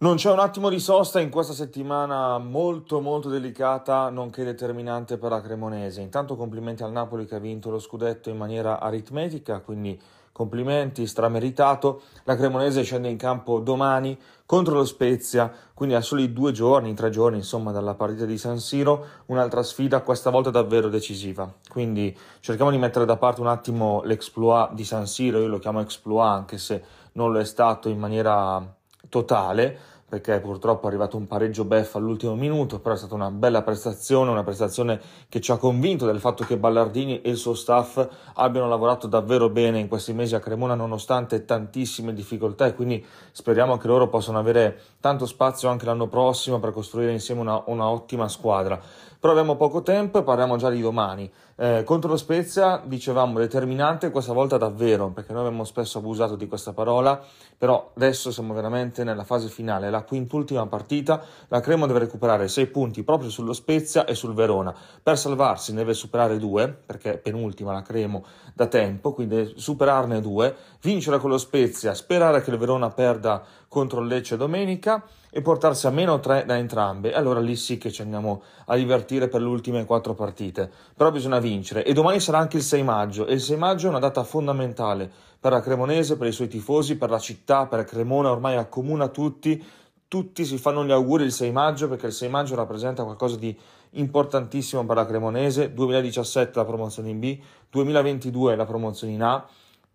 Non c'è un attimo di sosta in questa settimana molto molto delicata, nonché determinante per la Cremonese. Intanto complimenti al Napoli che ha vinto lo scudetto in maniera aritmetica, quindi complimenti, strameritato. La Cremonese scende in campo domani contro lo Spezia, quindi a soli due giorni, tre giorni insomma dalla partita di San Siro, un'altra sfida questa volta davvero decisiva. Quindi cerchiamo di mettere da parte un attimo l'exploit di San Siro, io lo chiamo exploit anche se non lo è stato in maniera totale perché purtroppo è arrivato un pareggio beffa all'ultimo minuto, però è stata una bella prestazione, una prestazione che ci ha convinto del fatto che Ballardini e il suo staff abbiano lavorato davvero bene in questi mesi a Cremona nonostante tantissime difficoltà e quindi speriamo che loro possano avere tanto spazio anche l'anno prossimo per costruire insieme una, una ottima squadra. Però abbiamo poco tempo e parliamo già di domani. Eh, contro lo Spezia, dicevamo, determinante questa volta davvero, perché noi abbiamo spesso abusato di questa parola, però adesso siamo veramente nella fase finale, la quintultima partita, la Cremo deve recuperare 6 punti proprio sullo Spezia e sul Verona. Per salvarsi ne deve superare 2, perché è penultima la Cremo da tempo, quindi superarne 2, vincere con lo Spezia, sperare che il Verona perda contro il Lecce domenica e portarsi a meno 3 da entrambe. Allora lì sì che ci andiamo a divertire per le ultime 4 partite. Però bisogna vincere e domani sarà anche il 6 maggio e il 6 maggio è una data fondamentale per la Cremonese, per i suoi tifosi, per la città, per Cremona ormai accomuna tutti. Tutti si fanno gli auguri il 6 maggio perché il 6 maggio rappresenta qualcosa di importantissimo per la Cremonese. 2017 la promozione in B, 2022 la promozione in A.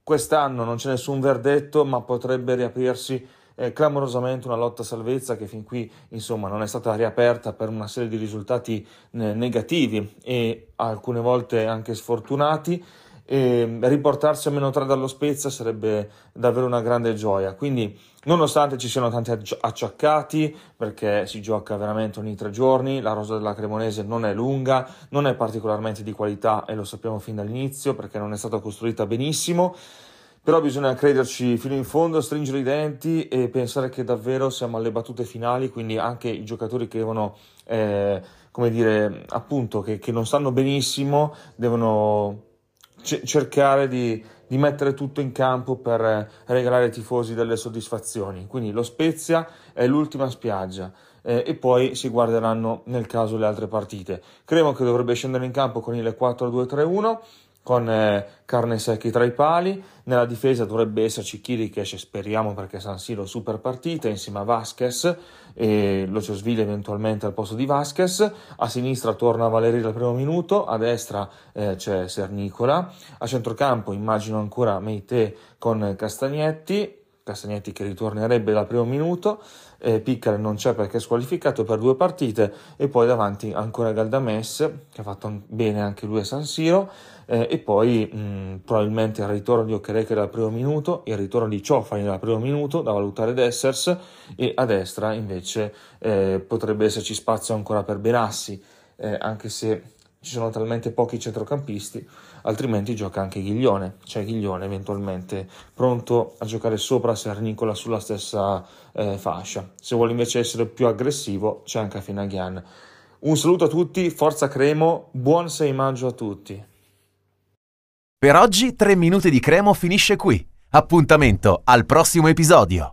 Quest'anno non c'è nessun verdetto, ma potrebbe riaprirsi eh, clamorosamente una lotta salvezza che fin qui insomma non è stata riaperta per una serie di risultati eh, negativi e alcune volte anche sfortunati e riportarsi a meno 3 dallo Spezia sarebbe davvero una grande gioia. Quindi, nonostante ci siano tanti acciaccati, perché si gioca veramente ogni tre giorni, la rosa della Cremonese non è lunga, non è particolarmente di qualità e lo sappiamo fin dall'inizio perché non è stata costruita benissimo però bisogna crederci fino in fondo, stringere i denti e pensare che davvero siamo alle battute finali, quindi anche i giocatori che devono, eh, come dire, appunto, che, che, non stanno benissimo, devono c- cercare di, di, mettere tutto in campo per regalare ai tifosi delle soddisfazioni. Quindi lo Spezia è l'ultima spiaggia. Eh, e poi si guarderanno nel caso le altre partite. Credo che dovrebbe scendere in campo con il 4-2-3-1 con eh, carne secchi tra i pali. Nella difesa dovrebbe esserci Kirikesh, speriamo perché San Siro super partita, insieme a Vasquez e Lociosvili eventualmente al posto di Vasquez. A sinistra torna Valeri al primo minuto, a destra eh, c'è Sernicola. A centrocampo immagino ancora Meite con Castagnetti. Castagnetti che ritornerebbe dal primo minuto, eh, Piccare non c'è perché è squalificato per due partite e poi davanti ancora Galdames che ha fatto bene anche lui a San Siro eh, e poi mh, probabilmente il ritorno di Okereke dal primo minuto, il ritorno di Ciofani dal primo minuto da valutare Dessers e a destra invece eh, potrebbe esserci spazio ancora per Benassi eh, anche se ci sono talmente pochi centrocampisti, altrimenti gioca anche Ghiglione, cioè Ghiglione eventualmente pronto a giocare sopra Sernicola sulla stessa eh, fascia. Se vuole invece essere più aggressivo, c'è anche Finaghian. Un saluto a tutti, forza Cremo, buon 6 maggio a tutti. Per oggi 3 minuti di Cremo finisce qui. Appuntamento al prossimo episodio.